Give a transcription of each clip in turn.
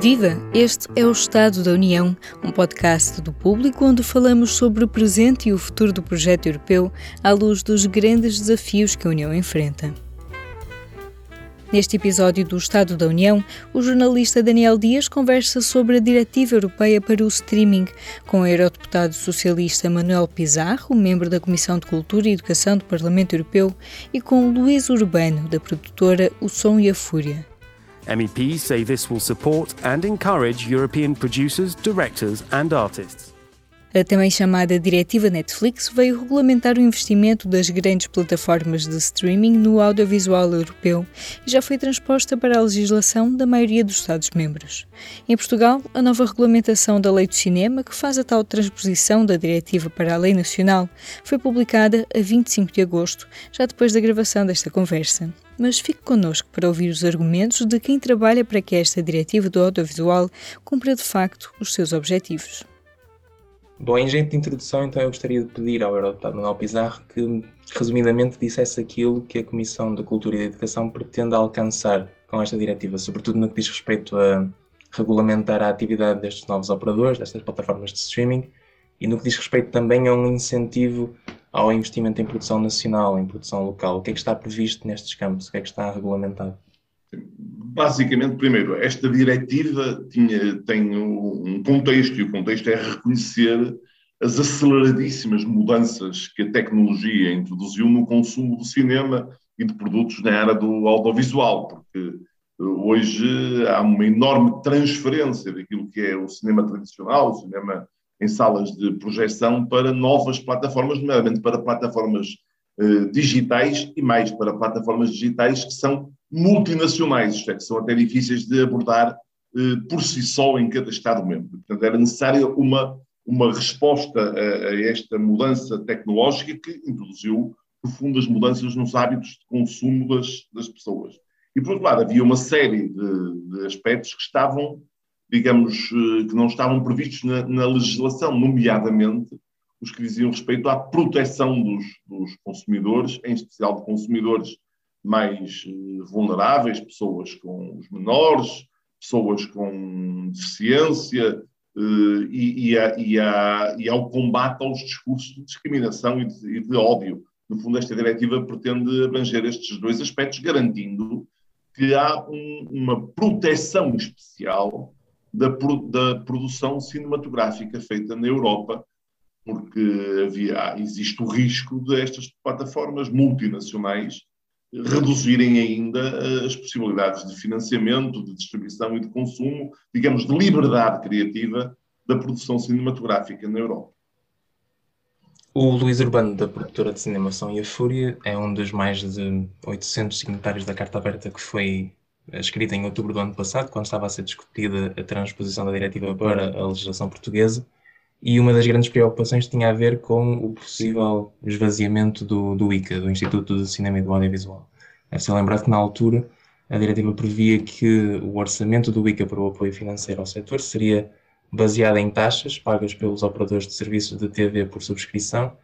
Viva! Este é o Estado da União, um podcast do público onde falamos sobre o presente e o futuro do projeto europeu à luz dos grandes desafios que a União enfrenta. Neste episódio do Estado da União, o jornalista Daniel Dias conversa sobre a Diretiva Europeia para o Streaming com o eurodeputado socialista Manuel Pizarro, membro da Comissão de Cultura e Educação do Parlamento Europeu, e com Luís Urbano, da produtora O Som e a Fúria. MEPs say this will support and encourage European producers, directors and artists. A também chamada Diretiva Netflix veio regulamentar o investimento das grandes plataformas de streaming no audiovisual europeu e já foi transposta para a legislação da maioria dos Estados-membros. Em Portugal, a nova regulamentação da Lei do Cinema, que faz a tal transposição da diretiva para a Lei Nacional, foi publicada a 25 de agosto, já depois da gravação desta conversa mas fique connosco para ouvir os argumentos de quem trabalha para que esta diretiva do audiovisual cumpra de facto os seus objetivos. Bom, em jeito de introdução, então eu gostaria de pedir ao Eurodeputado Manuel Pizarro que, resumidamente, dissesse aquilo que a Comissão da Cultura e da Educação pretende alcançar com esta diretiva, sobretudo no que diz respeito a regulamentar a atividade destes novos operadores, destas plataformas de streaming, e no que diz respeito também a um incentivo ao investimento em produção nacional, em produção local. O que é que está previsto nestes campos? O que é que está regulamentado? Basicamente, primeiro, esta diretiva tinha, tem um contexto, e o contexto é reconhecer as aceleradíssimas mudanças que a tecnologia introduziu no consumo do cinema e de produtos na área do audiovisual, porque eh, hoje há uma enorme transferência daquilo que é o cinema tradicional, o cinema em salas de projeção, para novas plataformas, nomeadamente para plataformas eh, digitais e mais para plataformas digitais que são multinacionais, isto é, que são até difíceis de abordar eh, por si só em cada Estado-membro. Portanto, era necessária uma, uma resposta a, a, esta mudança tecnológica que introduziu profundas mudanças nos hábitos de consumo das, das pessoas. E, por outro lado, havia uma série de, de aspectos que estavam, digamos, eh, que não estavam previstos na, na, legislação, nomeadamente os que diziam respeito à proteção dos, dos consumidores, em especial de consumidores mais eh, vulneráveis, pessoas com os menores, pessoas com deficiência, eh, e, e, a, e, a, e ao combate aos discursos de discriminação e de, e de, ódio. No fundo, esta diretiva pretende abranger estes dois aspectos, garantindo que há um, uma proteção especial da, da, produção cinematográfica feita na Europa, porque havia, existe o risco destas plataformas multinacionais reduzirem ainda eh, as possibilidades de financiamento, de distribuição e de consumo, digamos, de liberdade criativa da produção cinematográfica na Europa. O Luís Urbano, da produtora de cinema São e a Fúria, é um dos mais de 800 signatários da Carta Aberta que foi escrita em outubro do ano passado, quando estava a ser discutida a transposição da diretiva para a legislação portuguesa e uma das grandes preocupações tinha a ver com o possível esvaziamento do, do ICA, do Instituto de Cinema e do Audiovisual. É ser lembrado que na altura a diretiva previa que o orçamento do ICA para o apoio financeiro ao setor seria baseado em taxas pagas pelos operadores de serviços de TV por subscrição.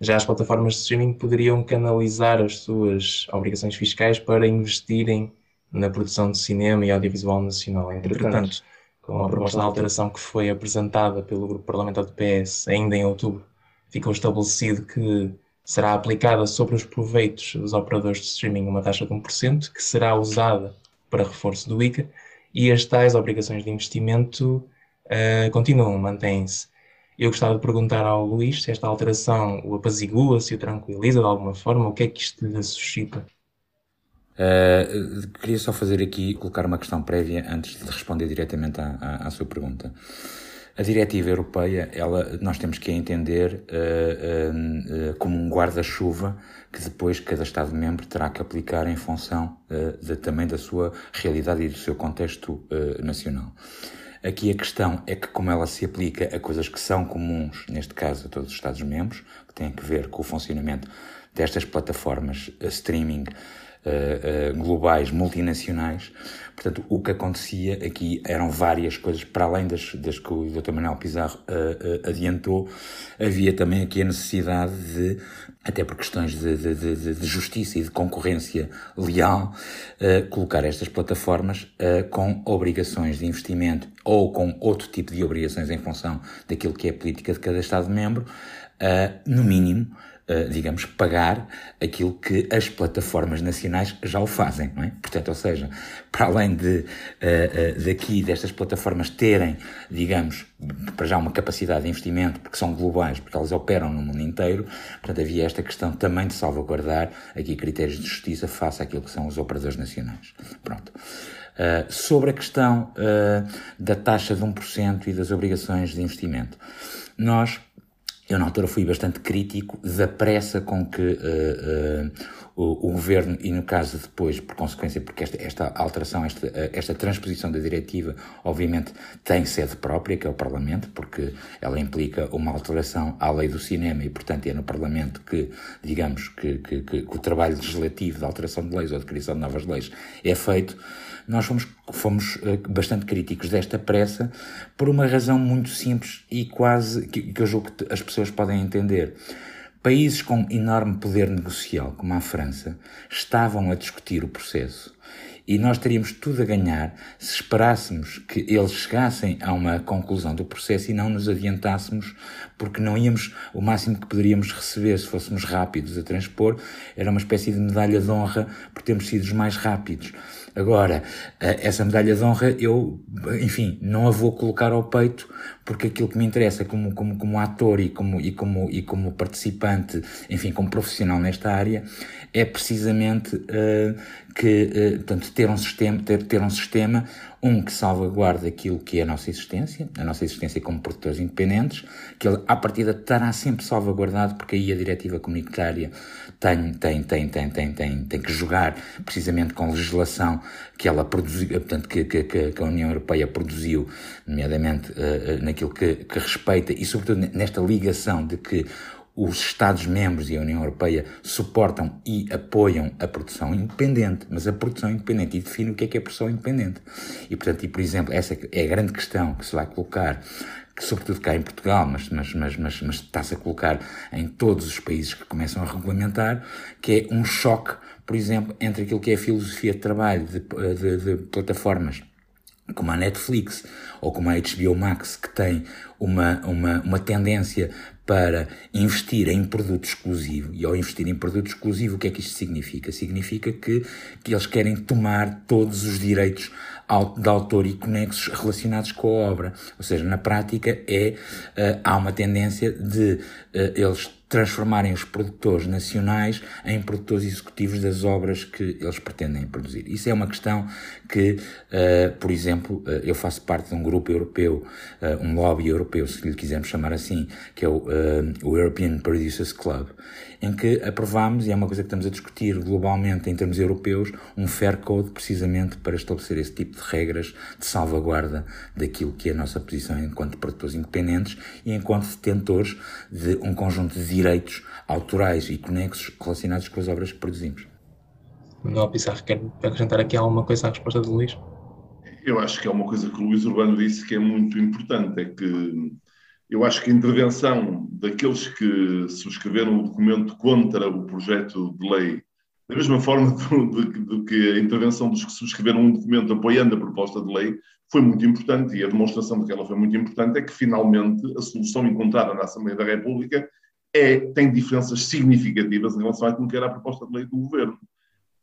Já as plataformas de streaming poderiam canalizar as suas obrigações fiscais para investirem na produção de cinema e audiovisual nacional. Entretanto, com a proposta de alteração que foi apresentada pelo grupo parlamentar do PS ainda em outubro, ficou estabelecido que será aplicada sobre os proveitos dos operadores de streaming uma taxa de 1%, que será usada para reforço do ICA, e as tais obrigações de investimento uh, continuam, mantêm-se. Eu gostava de perguntar ao Luís se esta alteração o apazigua, se o tranquiliza de alguma forma, o que é que isto lhe suscita? Uh, queria só fazer aqui, colocar uma questão prévia antes de responder diretamente à, à, à sua pergunta. A diretiva europeia, ela, nós temos que a entender uh, uh, como um guarda-chuva que depois cada Estado-membro terá que aplicar em função de, também da sua realidade e do seu contexto nacional. Aqui a questão é que, como ela se aplica a coisas que são comuns, neste caso a todos os Estados-membros, que têm a ver com o funcionamento destas plataformas streaming, uh, globais, multinacionais. Portanto, o que acontecia aqui eram várias coisas, para além das, das que o Dr. Manuel Pizarro uh, adiantou, havia também aqui a necessidade de, até por questões de, de, de, de justiça e de concorrência leal, colocar estas plataformas com obrigações de investimento ou com outro tipo de obrigações em função daquilo que é a política de cada Estado-membro, no mínimo, digamos, pagar aquilo que as plataformas nacionais já o fazem, não é? Portanto, ou seja, para além de uh, uh, daqui destas plataformas terem, digamos, para já uma capacidade de investimento, porque são globais, porque elas operam no mundo inteiro, portanto havia esta questão também de salvaguardar aqui critérios de justiça face àquilo que são os operadores nacionais. Pronto. Uh, sobre a questão uh, da taxa de 1% e das obrigações de investimento, nós eu, na altura, fui bastante crítico da pressa com que uh, uh, o, o, governo, e no caso depois, por consequência, porque esta, esta alteração, esta, esta transposição da diretiva, obviamente, tem sede própria, que é o Parlamento, porque ela implica uma alteração à lei do cinema e, portanto, é no Parlamento que, digamos, que, que, que, que o trabalho legislativo de alteração de leis ou de criação de novas leis é feito nós fomos, fomos uh, bastante críticos desta pressa por uma razão muito simples e quase que, que eu julgo que as pessoas podem entender. Países com enorme poder negocial, como a França, estavam a discutir o processo e nós teríamos tudo a ganhar se esperássemos que eles chegassem a uma conclusão do processo e não nos adiantássemos, porque não íamos, o máximo que poderíamos receber se fôssemos rápidos a transpor era uma espécie de medalha de honra por termos sido os mais rápidos. Agora, eh, essa medalha de honra eu, enfim, não a vou colocar ao peito porque aquilo que me interessa como, como, como ator e como, e, como, e como participante, enfim, como profissional nesta área, é precisamente uh, que, uh, portanto, ter um sistema, ter, ter um sistema, um que salvaguarde aquilo que é a nossa existência, a nossa existência como produtores independentes, que ele, à partida, estará sempre salvaguardado, porque aí a diretiva comunitária tem, tem, tem, tem, tem, tem, tem que jogar precisamente com legislação que ela produziu, portanto, que, que, que a União Europeia produziu, nomeadamente uh, naquilo que, que respeita e, sobretudo, nesta ligação de que os Estados-membros e a União Europeia suportam e apoiam a produção independente, mas a produção independente, e define o que é que é produção independente. E, portanto, e, por exemplo, essa é a grande questão que se vai colocar que sobretudo cá em Portugal, mas, mas, mas, mas, mas está-se a colocar em todos os países que começam a regulamentar, que é um choque, por exemplo, entre aquilo que é a filosofia de trabalho de, de, de plataformas como a Netflix ou como a HBO Max, que tem uma, uma, uma tendência para investir em produto exclusivo. E ao investir em produto exclusivo, o que é que isto significa? Significa que, que eles querem tomar todos os direitos de autor e conexos relacionados com a obra. Ou seja, na prática é, uh, há uma tendência de uh, eles transformarem os produtores nacionais em produtores executivos das obras que eles pretendem produzir. Isso é uma questão que, uh, por exemplo, uh, eu faço parte de um grupo europeu, uh, um lobby europeu, se lhe quisermos chamar assim, que é o, o European Producers Club, em que aprovámos, e é uma coisa que estamos a discutir globalmente em termos europeus, um fair code precisamente para estabelecer esse tipo de regras de salvaguarda daquilo que é a nossa posição enquanto produtores independentes e enquanto detentores de um conjunto de direitos autorais e conexos relacionados com as obras que produzimos. Manuel Pissarro, quer acrescentar aqui alguma coisa à resposta do Luís? Eu acho que é uma coisa que o Luís Urbano disse que é muito importante, é que eu acho que a intervenção daqueles que subscreveram o documento contra o projeto de lei, da mesma forma do, do, do, que a intervenção dos que subscreveram um documento apoiando a proposta de lei, foi muito importante e a demonstração de que ela foi muito importante é que finalmente a solução encontrada na Assembleia da República é, tem diferenças significativas em relação àquilo que era a proposta de lei do governo.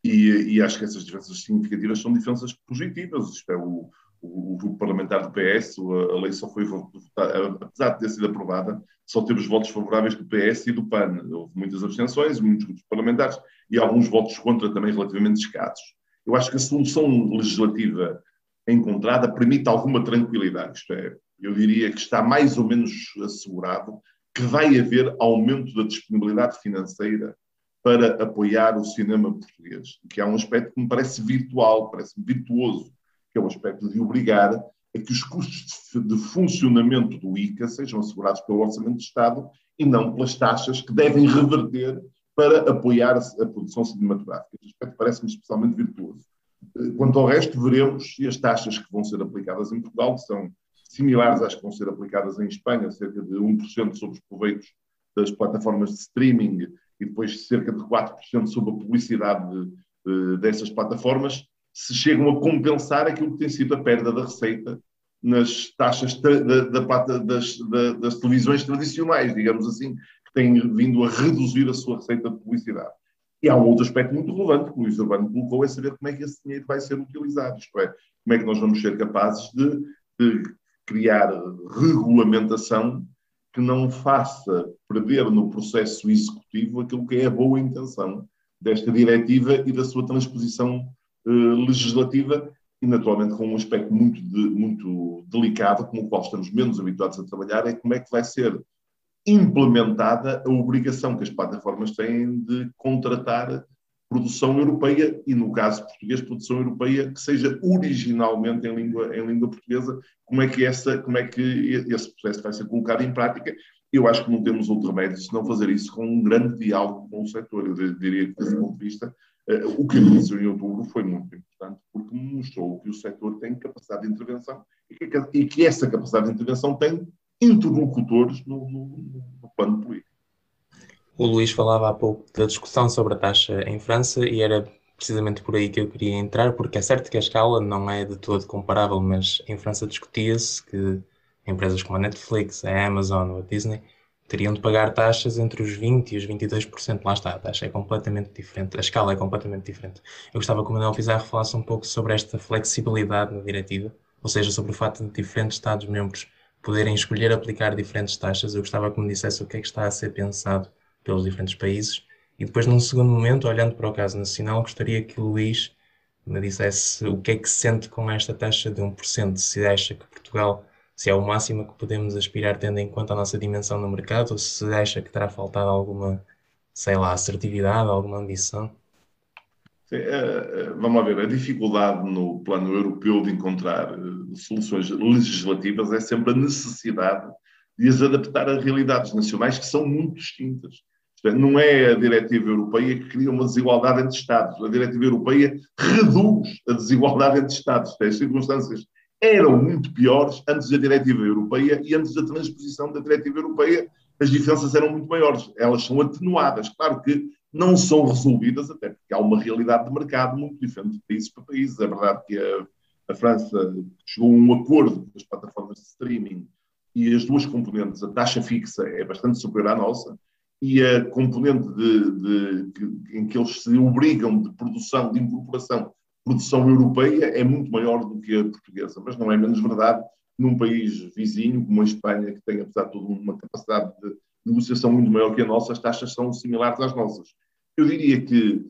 E, e acho que essas diferenças significativas são diferenças positivas. Isto é, o, o, grupo parlamentar do PS, a lei só foi votada, apesar de ter sido aprovada, só teve os votos favoráveis do PS e do PAN. Houve muitas abstenções, muitos grupos parlamentares e alguns votos contra também relativamente escassos. Eu acho que a solução legislativa encontrada permite alguma tranquilidade. Isto é, eu diria que está mais ou menos assegurado que vai haver aumento da disponibilidade financeira para apoiar o cinema português, que é um aspecto que me parece virtual, parece virtuoso, que é o aspecto de obrigar a que os custos de funcionamento do ICA sejam assegurados pelo Orçamento de Estado e não pelas taxas que devem reverter para apoiar a produção cinematográfica. Este aspecto parece-me especialmente virtuoso. Quanto ao resto, veremos se as taxas que vão ser aplicadas em Portugal, que são similares às que vão ser aplicadas em Espanha, cerca de 1% sobre os proveitos das plataformas de streaming e depois cerca de 4% sobre a publicidade de, dessas plataformas, se chegam a compensar aquilo que tem sido a perda da receita nas taxas da, da, das, das televisões tradicionais, digamos assim, que têm vindo a reduzir a sua receita de publicidade. E há um outro aspecto muito relevante que o Luís Urbano colocou, é saber como é que esse dinheiro vai ser utilizado, isto é, como é que nós vamos ser capazes de, de criar regulamentação que não faça perder no processo executivo aquilo que é a boa intenção desta diretiva e da sua transposição eh, legislativa e, naturalmente, com um aspecto muito, de, muito delicado, com o qual estamos menos habituados a trabalhar, é como é que vai ser implementada a obrigação que as plataformas têm de contratar produção europeia e, no caso português, produção europeia que seja originalmente em língua, em língua portuguesa. Como é, que essa, como é que esse processo vai ser colocado em prática? Eu acho que não temos outro remédio senão fazer isso com um grande diálogo com o setor. Eu diria que, desse ponto de vista, eh, o que aconteceu em outubro foi muito importante, porque mostrou que o setor tem capacidade de intervenção e que, essa capacidade de intervenção tem interlocutores no, no, no plano político. O Luís falava há pouco da discussão sobre a taxa em França e era precisamente por aí que eu queria entrar, porque é certo que a escala não é de todo comparável, mas em França discutia-se que empresas como a Netflix, a Amazon ou a Disney teriam de pagar taxas entre os 20% e os 22%. Lá está, a taxa é completamente diferente, a escala é completamente diferente. Eu gostava que o Manuel Pizarro falasse um pouco sobre esta flexibilidade na diretiva, ou seja, sobre o facto de diferentes Estados-membros poderem escolher aplicar diferentes taxas. Eu gostava que me dissesse o que é que está a ser pensado pelos diferentes países. E depois, num segundo momento, olhando para o caso nacional, gostaria que o Luís me dissesse o que é que se sente com esta taxa de 1%, se acha que Portugal, se é o máximo que podemos aspirar tendo em conta a nossa dimensão no mercado, ou se acha que terá faltado alguma, sei lá, assertividade, alguma ambição. Sim, é, vamos lá ver, a dificuldade no plano europeu de encontrar eh, soluções legislativas é sempre a necessidade de as adaptar a realidades nacionais que são muito distintas. Não é a diretiva europeia que cria uma desigualdade entre Estados. A diretiva europeia reduz a desigualdade entre Estados. As circunstâncias eram muito piores antes da diretiva europeia e antes da transposição da diretiva europeia, as diferenças eram muito maiores. Elas são atenuadas. Claro que não são resolvidas, até porque há uma realidade de mercado muito diferente de países para países. É verdade que a, a França chegou a um acordo com as plataformas de streaming e as duas componentes, a taxa fixa é bastante superior à nossa, e a componente de, de, de, em que eles se obrigam de produção, de incorporação, produção europeia, é muito maior do que a portuguesa. Mas não é menos verdade num país vizinho, como a Espanha, que tem, apesar de tudo, uma capacidade de negociação muito maior que a nossa, as taxas são similares às nossas. Eu diria que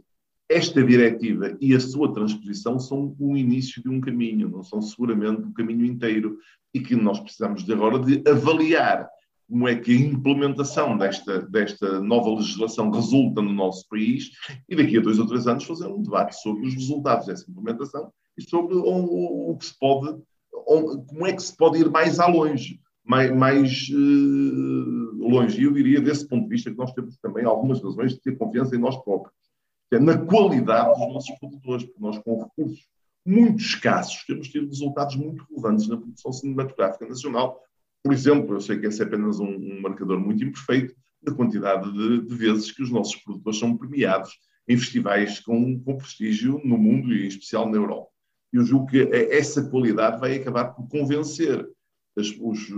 esta diretiva e a sua transposição são o início de um caminho, não são seguramente o caminho inteiro, e que nós precisamos de agora de avaliar como é que a implementação desta, desta nova legislação resulta no nosso país e daqui a dois ou três anos fazer um debate sobre os resultados dessa implementação e sobre o, o que se pode, como é que se pode ir mais a longe, mais, mais uh, longe. E eu diria, desse ponto de vista, que nós temos também algumas razões de ter confiança em nós próprios, é na qualidade dos nossos produtores, porque nós com recursos muito escassos, temos tido resultados muito relevantes na produção cinematográfica nacional. Por exemplo, eu sei que esse é apenas um, um marcador muito imperfeito da quantidade de, de, vezes que os nossos produtores são premiados em festivais com, com prestígio no mundo e em especial na Europa. Eu julgo que essa qualidade vai acabar por convencer os, os,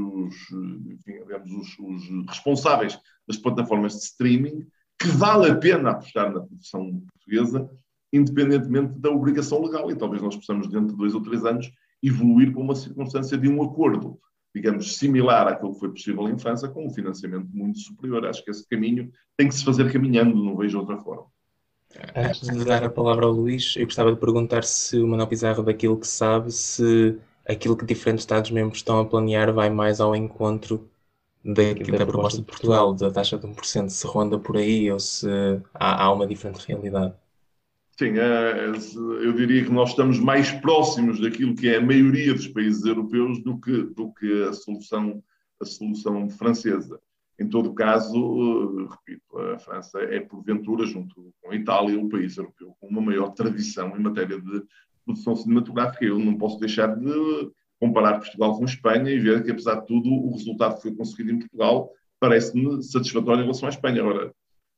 enfim, os, os responsáveis das plataformas de streaming que vale a pena apostar na produção portuguesa independentemente da obrigação legal. E talvez nós possamos, dentro de dois ou três anos, evoluir para uma circunstância de um acordo, digamos, similar àquilo que foi possível em França, com um financiamento muito superior. Acho que esse caminho tem que se fazer caminhando, não vejo outra forma. Antes de dar a palavra ao Luís, eu gostava de perguntar se o Manuel Pizarro, daquilo que sabe, se aquilo que diferentes Estados-membros estão a planear vai mais ao encontro da, da proposta de Portugal, da taxa de 1%, se ronda por aí ou se há, há uma diferente realidade. Sim, é, eu diria que nós estamos mais próximos daquilo que é a maioria dos países europeus do que, do que a, solução, a solução francesa. Em todo caso, uh, repito, a França é, porventura, junto com a Itália, o país europeu com uma maior tradição em matéria de produção cinematográfica. Eu não posso deixar de comparar Portugal com Espanha e ver que, apesar de tudo, o resultado que foi conseguido em Portugal parece-me satisfatório em relação à Espanha. Agora,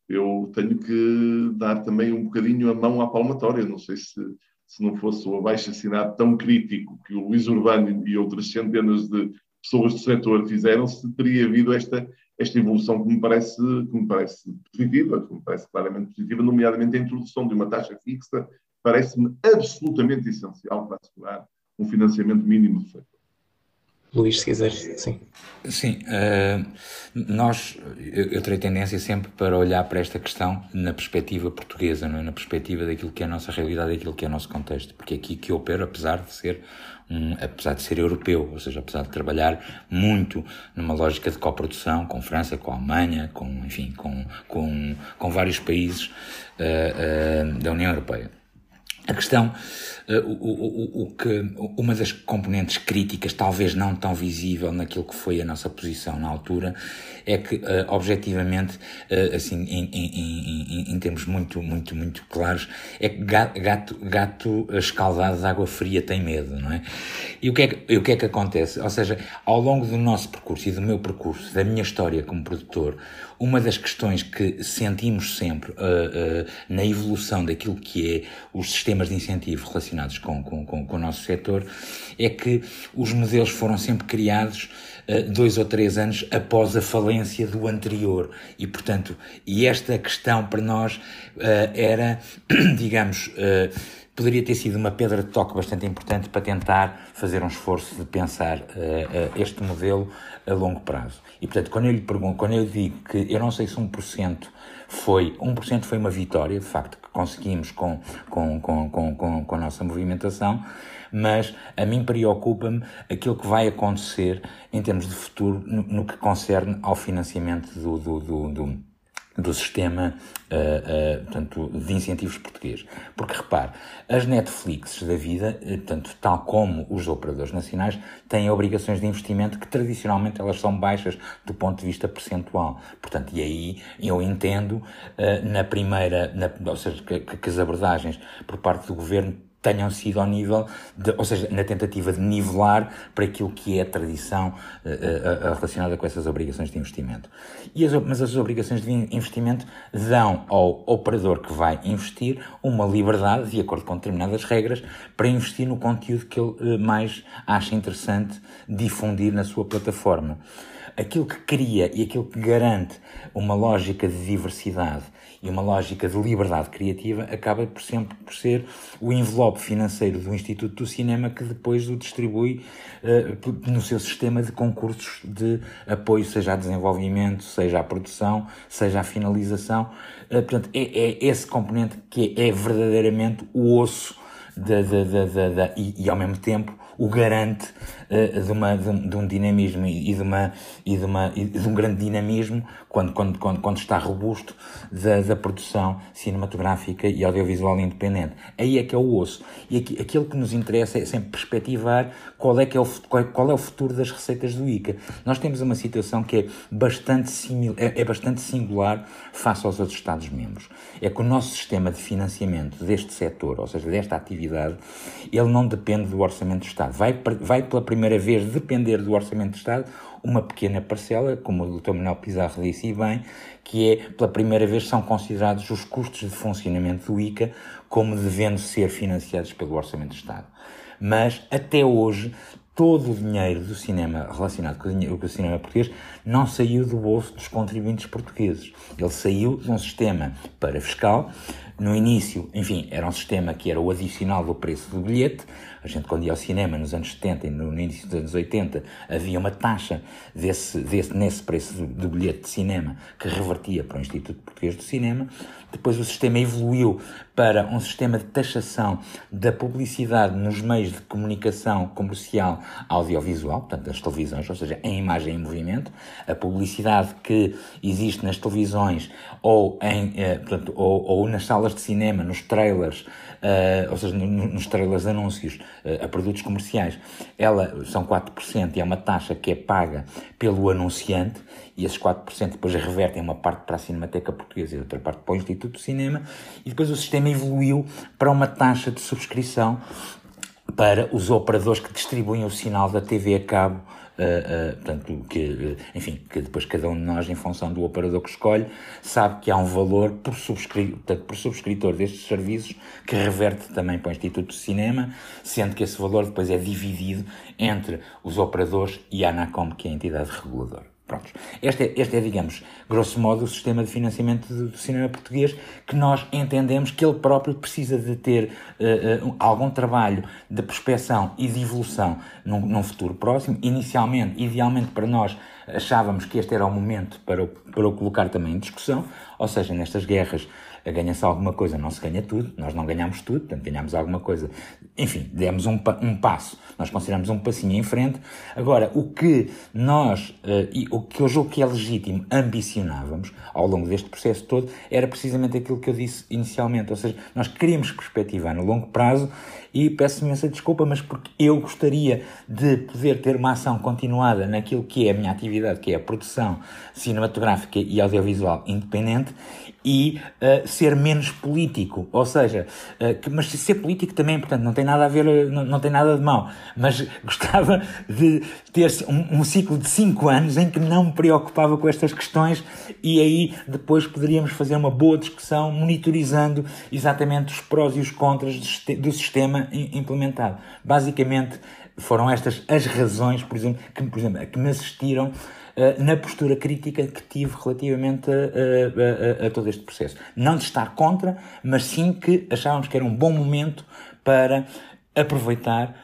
eu tenho que dar também um bocadinho a mão à palmatória. Não sei se, se não fosse o abaixo-assinado tão crítico que o Luís Urbano e outras centenas de pessoas do setor fizeram, se teria havido esta, esta evolução que me, parece, que me parece positiva, que me parece claramente positiva, nomeadamente a introdução de uma taxa fixa, parece-me absolutamente essencial para assegurar um financiamento mínimo do setor. Luís, se quiser, sim. Sim, uh, nós, eu, eu terei tendência sempre para olhar para esta questão na perspectiva portuguesa, não é? na perspectiva daquilo que é a nossa realidade, daquilo que é o nosso contexto, porque é aqui que eu opero, apesar de ser um, apesar de ser europeu, ou seja, apesar de trabalhar muito numa lógica de coprodução com França, com a Alemanha, com, enfim, com, com, com vários países uh, uh, da União Europeia. A questão, uh, o, o, o, que, uma das componentes críticas, talvez não tão visível naquilo que foi a nossa posição na altura, é que, uh, objetivamente, uh, assim, em, em, em, em, termos muito, muito, muito claros, é que gato, gato escaldado de água fria tem medo, não é? E o que é que, o que é que acontece? Ou seja, ao longo do nosso percurso e do meu percurso, da minha história como produtor, uma das questões que sentimos sempre uh, na evolução daquilo que é os sistemas de incentivo relacionados com, com, com, com o nosso setor é que os modelos foram sempre criados uh, dois ou três anos após a falência do anterior. E, portanto, e esta questão para nós era, digamos, poderia ter sido uma pedra de toque bastante importante para tentar fazer um esforço de pensar uh, uh, este modelo a longo prazo. E, portanto, quando eu lhe pergunto, quando eu digo que eu não sei se 1% foi, 1% foi uma vitória, de facto, que conseguimos com, com, com, com, com, com a nossa movimentação, mas a mim preocupa-me aquilo que vai acontecer em termos de futuro no, no que concerne ao financiamento do, do, do, do do sistema uh, uh, portanto, de incentivos português. Porque repare, as Netflix da vida, uh, portanto, tal como os operadores nacionais, têm obrigações de investimento que tradicionalmente elas são baixas do ponto de vista percentual. Portanto, e aí eu entendo na primeira, na, ou seja, que, que as abordagens por parte do governo tenham sido ao nível, de, ou seja, na tentativa de nivelar para aquilo que é a tradição uh, uh, relacionada com essas obrigações de investimento. As, mas as obrigações de investimento dão ao operador que vai investir uma liberdade, de acordo com determinadas regras, para investir no conteúdo que ele uh, mais acha interessante difundir na sua plataforma. Aquilo que cria e aquilo que garante uma lógica de diversidade e uma lógica de liberdade criativa acaba por sempre por ser o envelope financeiro do Instituto do Cinema que depois o distribui uh, no seu sistema de concursos de apoio, seja a desenvolvimento, seja a produção, seja a finalização. Uh, portanto, é, é, esse componente que é, é verdadeiramente o osso da, da, da, da e, e, ao mesmo tempo o garante uh, de, uma, de, de, um dinamismo e de, uma, e, de uma, e de um grande dinamismo quando, quando, quando, quando está robusto da, da produção cinematográfica e audiovisual independente. Aí é que é o osso. E aqui, aquilo que nos interessa é sempre perspectivar qual é, que é, o, qual, qual é o futuro das receitas do ICA. Nós temos uma situação que é bastante, simil, é, é bastante singular face aos outros Estados-membros. É que o nosso sistema de financiamento deste setor, ou seja, desta atividade, ele não depende do Orçamento do Estado. Vai, vai pela primeira vez depender do Orçamento do Estado uma pequena parcela, como o Dr. Manuel Pizarro disse bem, que é, pela primeira vez, são considerados os custos de funcionamento do ICA como devendo ser financiados pelo Orçamento do Estado. Mas, até hoje, todo o dinheiro do cinema relacionado com o, com o cinema português não saiu do bolso dos contribuintes portugueses. Ele saiu de um sistema para fiscal. No início, enfim, era um sistema que era o adicional do preço do bilhete, a gente, quando ia ao cinema nos anos 70 e no início dos anos 80, havia uma taxa desse, desse, nesse preço do, bilhete de cinema que revertia para o Instituto Português do Cinema. Depois o sistema evoluiu para um sistema de taxação da publicidade nos meios de comunicação comercial audiovisual, portanto, das televisões, ou seja, em imagem e movimento, a publicidade que existe nas televisões ou, em, eh, portanto, ou, ou nas salas de cinema, nos trailers, uh, ou seja, nos trailers de anúncios uh, a produtos comerciais, ela são 4% e é uma taxa que é paga pelo anunciante e esses 4% depois revertem uma parte para a Cinemateca Portuguesa e outra parte para o Instituto do Cinema e depois o sistema evoluiu para uma taxa de subscrição para os operadores que distribuem o sinal da TV a cabo Uh, portanto, que, enfim, que depois cada um de nós, em função do operador que escolhe, sabe que há um valor por, subscri portanto, por subscritor destes serviços que reverte também para o Instituto de Cinema, sendo que esse valor depois é dividido entre os operadores e a ANACOM, que é a entidade reguladora. Prontos. Este é, este é, digamos, grosso modo, o sistema de financiamento do, cinema português que nós entendemos que ele próprio precisa de ter uh, uh, algum trabalho de prospecção e de evolução num, num, futuro próximo. Inicialmente, idealmente para nós, achávamos que este era o momento para o, para o colocar também em discussão, ou seja, nestas guerras ganha-se alguma coisa, não se ganha tudo, nós não ganhamos tudo, portanto ganhamos alguma coisa. Enfim, demos um, um passo, nós consideramos um passinho em frente. Agora, o que nós, uh, e o que eu julgo que é legítimo, ambicionávamos ao longo deste processo todo, era precisamente aquilo que eu disse inicialmente, ou seja, nós queríamos perspectivar no longo prazo e peço imensa desculpa, mas porque eu gostaria de poder ter uma ação continuada naquilo que é a minha atividade, que é a produção cinematográfica e audiovisual independente, e uh, ser menos político, ou seja, uh, que, mas ser político também, portanto, não tem nada a ver, não, não tem nada de mau, mas gostava de ter um, um, ciclo de cinco anos em que não me preocupava com estas questões e aí depois poderíamos fazer uma boa discussão monitorizando exatamente os prós e os contras do sistema implementado. Basicamente, foram estas as razões, por exemplo, que, por exemplo, que me assistiram uh, na postura crítica que tive relativamente a, a, a, a, todo este processo. Não de estar contra, mas sim que achávamos que era um bom momento para aproveitar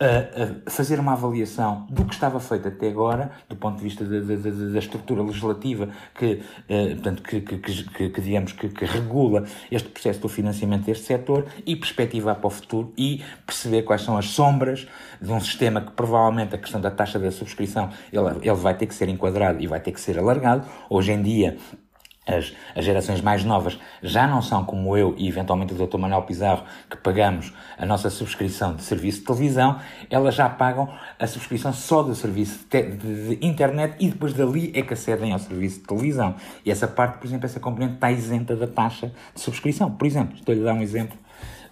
a, fazer uma avaliação do que estava feito até agora, do ponto de vista da, da, da estrutura legislativa que, eh, portanto, que, que, que, que digamos que, que, regula este processo do financiamento deste setor e perspectivar para o futuro e perceber quais são as sombras de um sistema que provavelmente a questão da taxa da subscrição ele, ele vai ter que ser enquadrado e vai ter que ser alargado. Hoje em dia as, as gerações mais novas já não são como eu e eventualmente o Dr. Manuel Pizarro, que pagamos a nossa subscrição de serviço de televisão, elas já pagam a subscrição só do serviço de, de, de internet e depois dali é que acedem ao serviço de televisão. E essa parte, por exemplo, essa componente está isenta da taxa de subscrição. Por exemplo, estou-lhe a dar um exemplo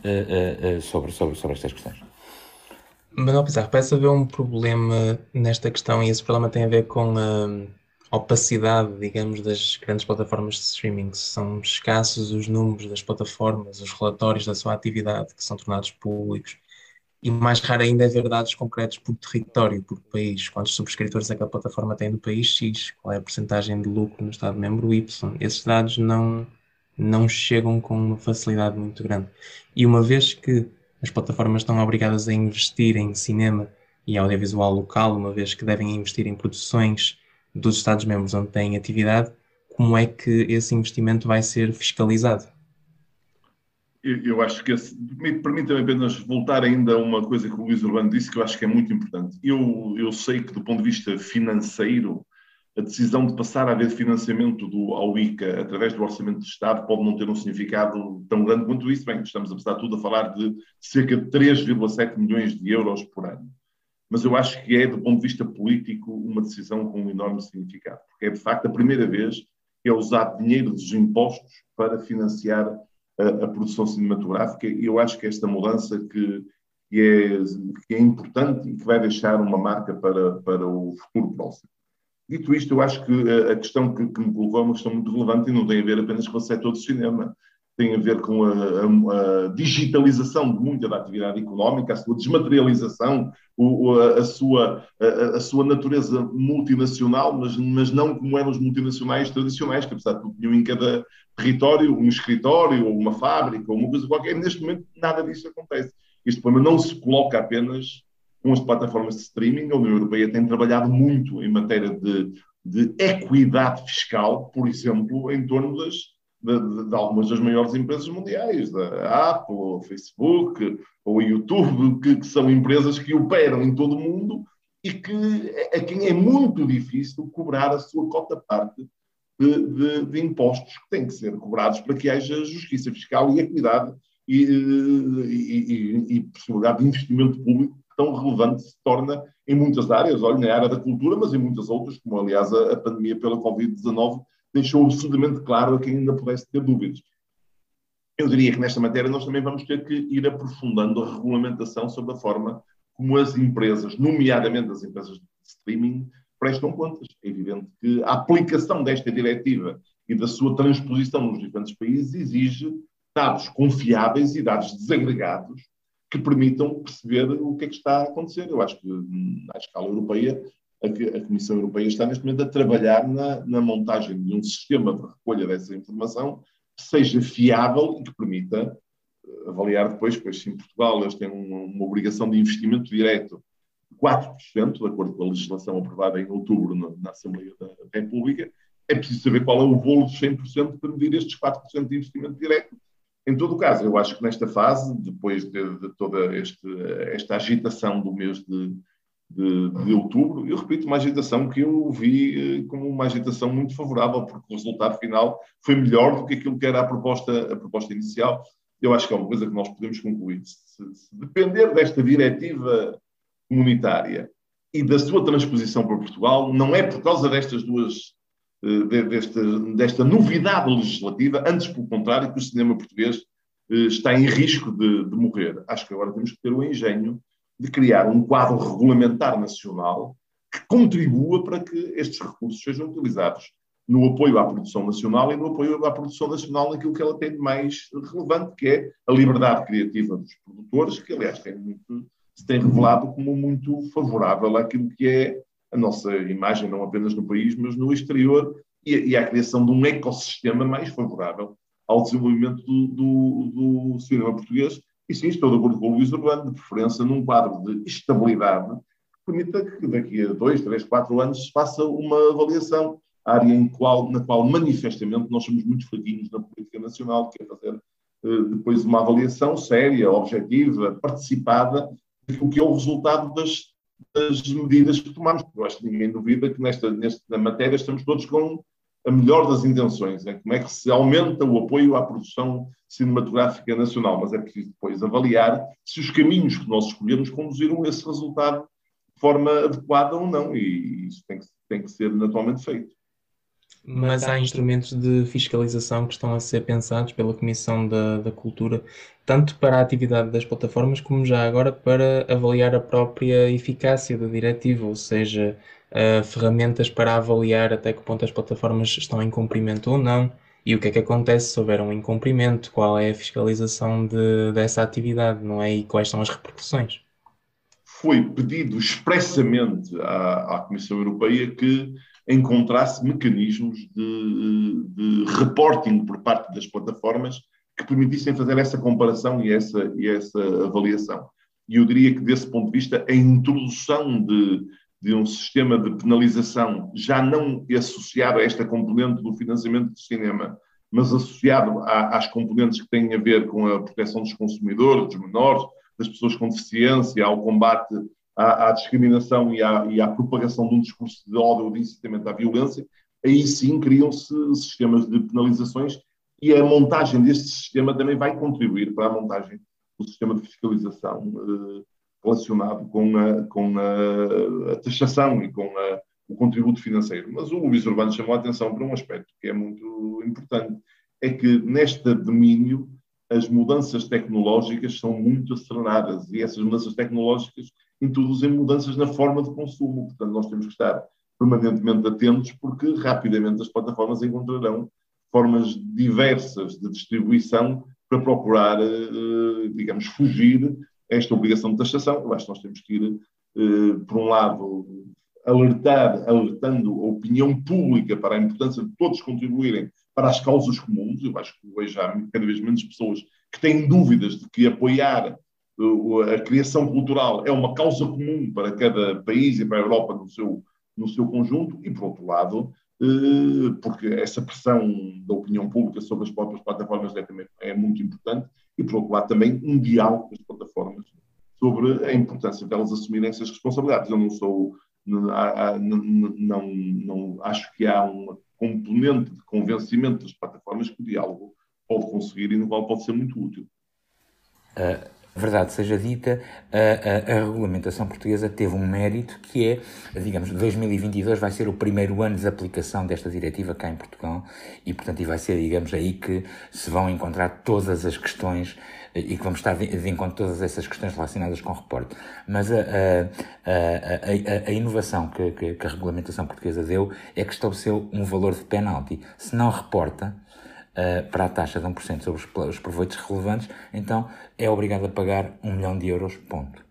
uh, uh, uh, sobre, sobre, sobre estas questões. Manuel Pizarro, parece haver um problema nesta questão e esse problema tem a ver com opacidade, digamos, das grandes plataformas de streaming. São escassos os números das plataformas, os relatórios da sua atividade, que são tornados públicos. E mais raro ainda é ver dados concretos por território, por país. Quantos subscritores aquela plataforma tem no país X? Qual é a porcentagem de lucro no Estado-membro Y? Esses dados não, não chegam com uma facilidade muito grande. E uma vez que as plataformas estão obrigadas a investir em cinema e audiovisual local, uma vez que devem investir em produções dos Estados-membros onde têm atividade, como é que esse investimento vai ser fiscalizado? Eu, eu acho que, permita-me apenas voltar ainda a uma coisa que o Luís Urbano disse, que eu acho que é muito importante. Eu, eu sei que, do ponto de vista financeiro, a decisão de passar a haver financiamento do, ao ICA através do Orçamento de Estado pode não ter um significado tão grande quanto isso. Bem, estamos, apesar de tudo, a falar de cerca de 3,7 milhões de euros por ano mas eu acho que é, do ponto de vista político, uma decisão com um enorme significado, porque é de facto a primeira vez que é usado dinheiro dos impostos para financiar a, a produção cinematográfica, e eu acho que esta mudança que, que, é, que é importante e que vai deixar uma marca para, para o futuro próximo. Dito isto, eu acho que a questão que, que me colocou é uma questão muito relevante e não tem a ver apenas com o setor do cinema tem a ver com a, a, a, digitalização de muita da atividade económica, a sua desmaterialização, o, a, a, sua, a, sua natureza multinacional, mas, mas não como eram os multinacionais tradicionais, que apesar de tudo em cada território um escritório, ou uma fábrica, ou uma coisa qualquer. Neste momento, nada disso acontece. Este problema não se coloca apenas com as plataformas de streaming. A União Europeia tem trabalhado muito em matéria de, de equidade fiscal, por exemplo, em torno das de, de, de, algumas das maiores empresas mundiais, da Apple, ou Facebook, ou YouTube, que, que, são empresas que operam em todo o mundo e que a quem é muito difícil cobrar a sua cota parte de, de impostos que têm que ser cobrados para que haja justiça fiscal e equidade e, e, e, e possibilidade de investimento público tão relevante se torna em muitas áreas, olha, na área da cultura, mas em muitas outras, como aliás a, a pandemia pela Covid-19 deixou absolutamente claro a quem ainda pudesse ter dúvidas. Eu diria que nesta matéria nós também vamos ter que ir aprofundando a regulamentação sobre a forma como as empresas, nomeadamente as empresas de streaming, prestam contas. É evidente que a aplicação desta diretiva e da sua transposição nos diferentes países exige dados confiáveis e dados desagregados que permitam perceber o que é que está a acontecer. Eu acho que, à escala europeia, a, Comissão Europeia está neste momento a trabalhar na, na montagem de um sistema de recolha dessa informação que seja fiável e que permita eh, avaliar depois, pois se em Portugal eles têm uma, uma obrigação de investimento direto de 4%, de acordo com a legislação aprovada em outubro na, na Assembleia da República, é preciso saber qual é o bolo de 100% para medir estes 4% de investimento direto. Em todo o caso, eu acho que nesta fase, depois de, de toda este, esta agitação do mês de, de, de, outubro. Eu repito, uma agitação que eu vi eh, como uma agitação muito favorável, porque o resultado final foi melhor do que aquilo que era a proposta, a proposta inicial. Eu acho que é uma coisa que nós podemos concluir. Se, se depender desta diretiva comunitária e da sua transposição para Portugal, não é por causa destas duas, eh, desta, desta novidade legislativa, antes pelo contrário, que o cinema português eh, está em risco de, de morrer. Acho que agora temos que ter o engenho de criar um quadro regulamentar nacional que contribua para que estes recursos sejam utilizados no apoio à produção nacional e no apoio à produção nacional naquilo que ela tem de mais relevante, que é a liberdade criativa dos produtores, que aliás tem muito, se tem revelado como muito favorável àquilo que é a nossa imagem, não apenas no país, mas no exterior, e, e à criação de um ecossistema mais favorável ao desenvolvimento do, do, do cinema português, e sim, estou de acordo com o Luís Urbano, de preferência num quadro de estabilidade que permita que daqui a dois, três, quatro anos se faça uma avaliação, área em qual, na qual manifestamente nós somos muito fraquinhos na política nacional, que é fazer uh, depois uma avaliação séria, objetiva, participada, do que é o resultado das, das medidas que tomamos. Eu acho que ninguém duvida que nesta, nesta matéria estamos todos com a melhor das intenções, é como é que se aumenta o apoio à produção cinematográfica nacional, mas é preciso depois avaliar se os caminhos que nós escolhemos conduziram a esse resultado de forma adequada ou não, e isso tem que, tem que ser naturalmente feito. Mas há instrumentos de fiscalização que estão a ser pensados pela Comissão da, da Cultura, tanto para a atividade das plataformas, como já agora para avaliar a própria eficácia da diretiva, ou seja, uh, ferramentas para avaliar até que ponto as plataformas estão em cumprimento ou não e o que é que acontece se houver um incumprimento, qual é a fiscalização de, dessa atividade, não é? E quais são as repercussões? Foi pedido expressamente à, à Comissão Europeia que encontrasse mecanismos de, de, reporting por parte das plataformas que permitissem fazer essa comparação e essa, e essa avaliação. E eu diria que, desse ponto de vista, a introdução de de um sistema de penalização já não associado a esta componente do financiamento do cinema, mas associado a, às componentes que têm a ver com a proteção dos consumidores, dos menores, das pessoas com deficiência, ao combate à, à discriminação e à, e à, propagação de um discurso de ódio de incitamento à violência, aí sim criam-se sistemas de penalizações e a montagem deste sistema também vai contribuir para a montagem do sistema de fiscalização eh, relacionado com a, com a, a taxação e com a, o contributo financeiro. Mas o Luís Urbano chamou a atenção para um aspecto que é muito importante, é que neste domínio as mudanças tecnológicas são muito aceleradas e essas mudanças tecnológicas introduzem mudanças na forma de consumo. Portanto, nós temos que estar permanentemente atentos porque rapidamente as plataformas encontrarão formas diversas de distribuição para procurar, eh, digamos, fugir esta obrigação de taxação. Eu acho que nós temos que ir, eh, por um lado, alertar, alertando a opinião pública para a importância de todos contribuírem para as causas comuns. Eu acho que hoje há cada vez menos pessoas que têm dúvidas de que apoiar eh, a criação cultural é uma causa comum para cada país e para a Europa no seu, no seu conjunto, e, por outro lado, porque essa pressão da opinião pública sobre as próprias plataformas é muito importante, e por outro lado também um diálogo com as plataformas sobre a importância delas assumirem essas responsabilidades. Eu não sou, não, não, não acho que há uma componente de convencimento das plataformas que o diálogo pode conseguir e no qual pode ser muito útil. Uh, verdade seja dita, a, a, a, regulamentação portuguesa teve um mérito que é, digamos, 2022 vai ser o primeiro ano de aplicação desta diretiva cá em Portugal e, portanto, e vai ser, digamos, aí que se vão encontrar todas as questões e que vamos estar de, de encontro todas essas questões relacionadas com o reporte. Mas a, a, a, a inovação que, que, que, a regulamentação portuguesa deu é que estabeleceu um valor de penalti. Se não reporta, uh, para a taxa de 1% sobre os, os proveitos relevantes, então é obrigado a pagar 1 milhão de euros, ponto.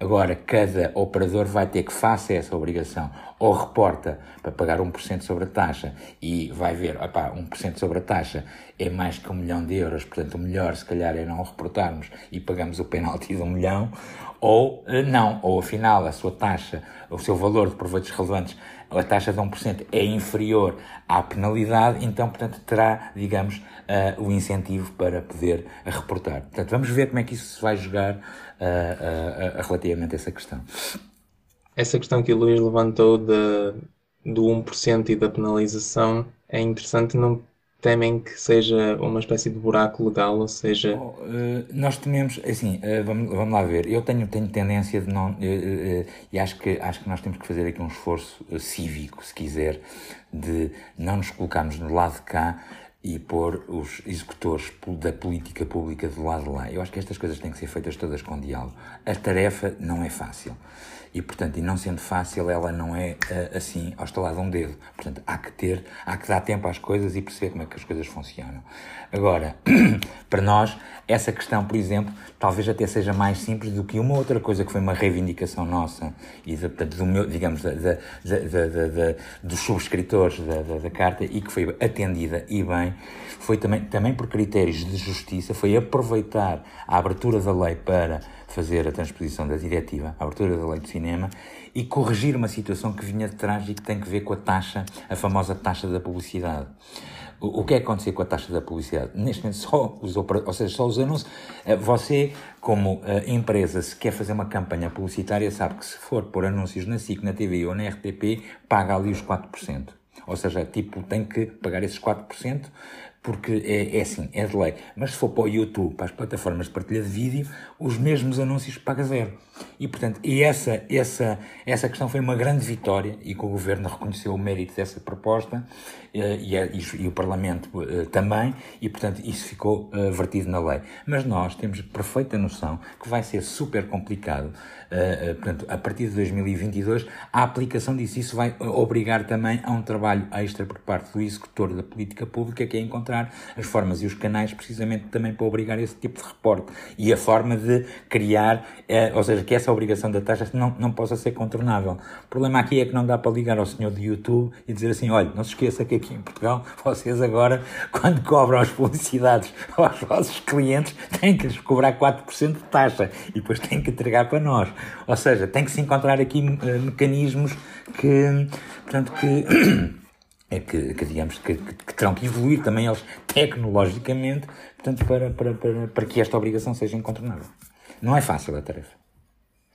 Agora, cada operador vai ter que fazer essa obrigação ou reporta para pagar 1% sobre a taxa e vai ver, opá, 1% sobre a taxa é mais que um milhão de euros, portanto o melhor se calhar é não reportarmos e pagamos o penalti de um milhão, ou eh, não, ou afinal a sua taxa, o seu valor de proveitos relevantes a taxa de 1% é inferior à penalidade, então, portanto, terá, digamos, uh, o incentivo para poder reportar. Portanto, vamos ver como é que isso se vai jogar uh, relativamente a essa questão. Essa questão que o Luís levantou de, do 1% e da penalização é interessante, não temem que seja uma espécie de buraco legal, ou seja... Uh, nós tememos, assim, uh, vamos, vamos lá ver, eu tenho, tenho tendência de não... Uh, e acho que, acho que nós temos que fazer aqui um esforço cívico, se quiser, de não nos colocarmos no lado de cá e pôr os executores da política pública do lado de lá. Eu acho que estas coisas têm que ser feitas todas com diálogo. A tarefa não é fácil e, portanto, e não sendo fácil, ela não é uh, assim, ao estalar de um dedo. Portanto, há que ter, há que dar tempo às coisas e perceber como é que as coisas funcionam. Agora, para nós, essa questão, por exemplo, talvez até seja mais simples do que uma outra coisa que foi uma reivindicação nossa e, portanto, do meu, digamos, da, da, dos subscritores da, carta e que foi atendida e bem, foi também, também por critérios de justiça, foi aproveitar a abertura da lei para fazer a transposição da diretiva, a abertura da lei de cinema, e corrigir uma situação que vinha de trás e que tem que ver com a taxa, a famosa taxa da publicidade. O, que é que aconteceu com a taxa da publicidade? Neste momento, só os, ou seja, só os anúncios. Eh, você, como uh, empresa, se quer fazer uma campanha publicitária, sabe que se for por anúncios na SIC, na TV ou na RTP, paga ali os 4%. Ou seja, tipo, tem que pagar esses 4% porque é, é assim, é de lei. Mas se for para o YouTube, para as plataformas de partilha de vídeo, os mesmos anúncios paga zero. E, portanto, e essa, essa, essa questão foi uma grande vitória e que o Governo reconheceu o mérito dessa proposta eh, e, e, e o Parlamento eh, também, e, portanto, isso ficou uh, vertido na lei. Mas nós temos perfeita noção que vai ser super complicado, portanto, a partir de 2022, a aplicação disso. Isso vai obrigar também a um trabalho extra por parte do executor da política pública, que é encontrar as formas e os canais, precisamente também para obrigar esse tipo de reporte. E a forma de criar, uh, ou seja, que essa obrigação da taxa não, não possa ser contornável. O problema aqui é que não dá para ligar ao senhor do YouTube e dizer assim: olha, não se esqueça que aqui em Portugal, vocês agora, quando cobram as publicidades aos vossos clientes, têm que lhes cobrar 4% de taxa e depois têm que entregar para nós. Ou seja, tem que se encontrar aqui uh, mecanismos que, portanto, que. É que, que, digamos que, que, terão que evoluir também eles tecnologicamente portanto, para, para, para, para que esta obrigação seja incontornável. Não é fácil a tarefa.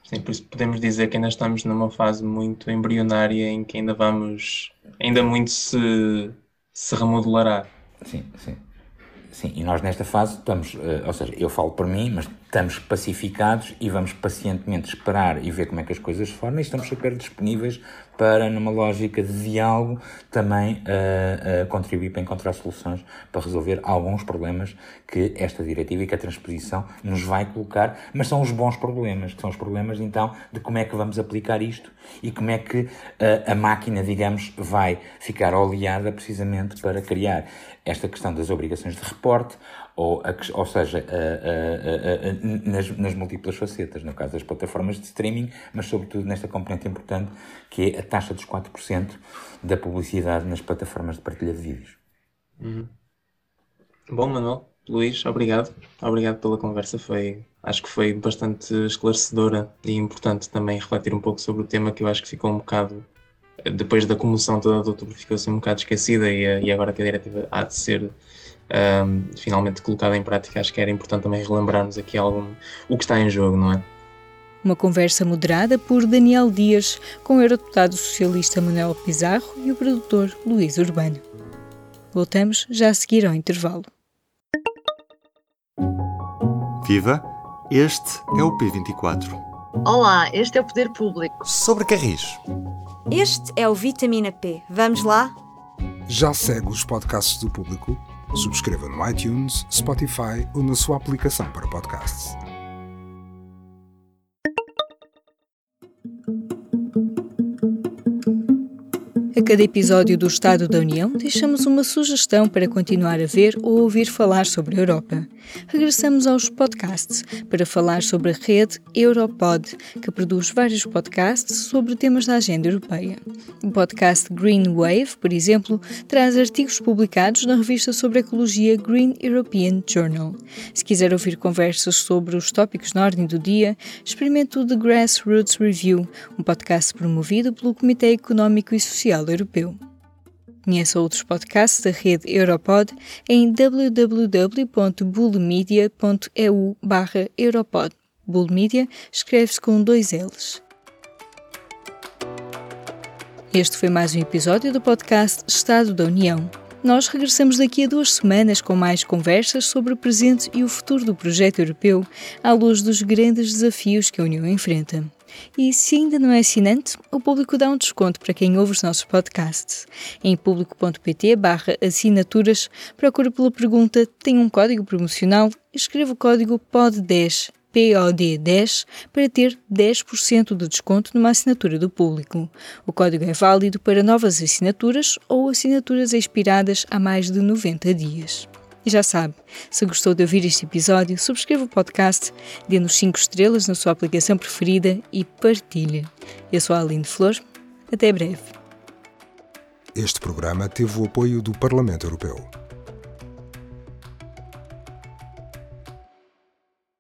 Sim, por isso podemos dizer que ainda estamos numa fase muito embrionária em que ainda vamos, ainda muito se, se remodelará. Sim, sim. Sim, e nós nesta fase estamos, eh, ou seja, eu falo por mim, mas estamos pacificados e vamos pacientemente esperar e ver como é que as coisas se formam e estamos super disponíveis para, numa lógica de diálogo, também uh, uh, contribuir para encontrar soluções para resolver alguns problemas que esta diretiva e que a transposição nos vai colocar, mas são os bons problemas, que são os problemas então de como é que vamos aplicar isto e como é que uh, a máquina, digamos, vai ficar oleada precisamente para criar esta questão das obrigações de reporte, ou, a, ou seja, a, a, nas, nas, múltiplas facetas, no caso das plataformas de streaming, mas sobretudo nesta componente importante que é a taxa dos 4% da publicidade nas plataformas de partilha de vídeos. Uhum. Bom, Manuel, Luís, obrigado. Obrigado pela conversa. Foi, acho que foi bastante esclarecedora e importante também refletir um pouco sobre o tema que eu acho que ficou um bocado depois da comoção toda de outubro ficou assim um bocado esquecida e, e agora que a diretiva há de ser um, finalmente colocada em prática, acho que era importante também relembrarmos aqui algum, o que está em jogo, não é? Uma conversa moderada por Daniel Dias com o eurodeputado socialista Manuel Pizarro e o produtor Luís Urbano. Voltamos já a seguir ao intervalo. Viva! Este é o P24. Olá, este é o Poder Público. Sobre Carris. Este é o Vitamina P. Vamos lá? Já segue os podcasts do Público? Subscreva no iTunes, Spotify ou na sua aplicação para podcasts. A cada episódio do Estado da União, deixamos uma sugestão para continuar a ver ou ouvir falar sobre a Europa. Regressamos aos podcasts para falar sobre a rede Europod, que produz vários podcasts sobre temas da agenda europeia. O podcast Green Wave, por exemplo, traz artigos publicados na revista sobre ecologia Green European Journal. Se quiser ouvir conversas sobre os tópicos na ordem do dia, experimente o The Grassroots Review, um podcast promovido pelo Comitê Económico e Social Europeu. Conheça outros podcasts da rede Europod em www.bullmedia.eu Europod. Bullmedia escreve-se com dois L's. Este foi mais um episódio do podcast Estado da União. Nós regressamos daqui a duas semanas com mais conversas sobre o presente e o futuro do projeto europeu, à luz dos grandes desafios que a União enfrenta. E se ainda não é assinante, o público dá um desconto para quem ouve os nossos podcasts. Em público.pt assinaturas, procura pela pergunta Tem um código promocional? Escreva o código POD10 POD10 para ter 10% de desconto numa assinatura do público. O código é válido para novas assinaturas ou assinaturas expiradas há mais de 90 dias. E já sabe, se gostou de ouvir este episódio, subscreva o podcast, dê-nos 5 estrelas na sua aplicação preferida e partilhe. Eu sou a Aline Flor. Até breve. Este programa teve o apoio do Parlamento Europeu.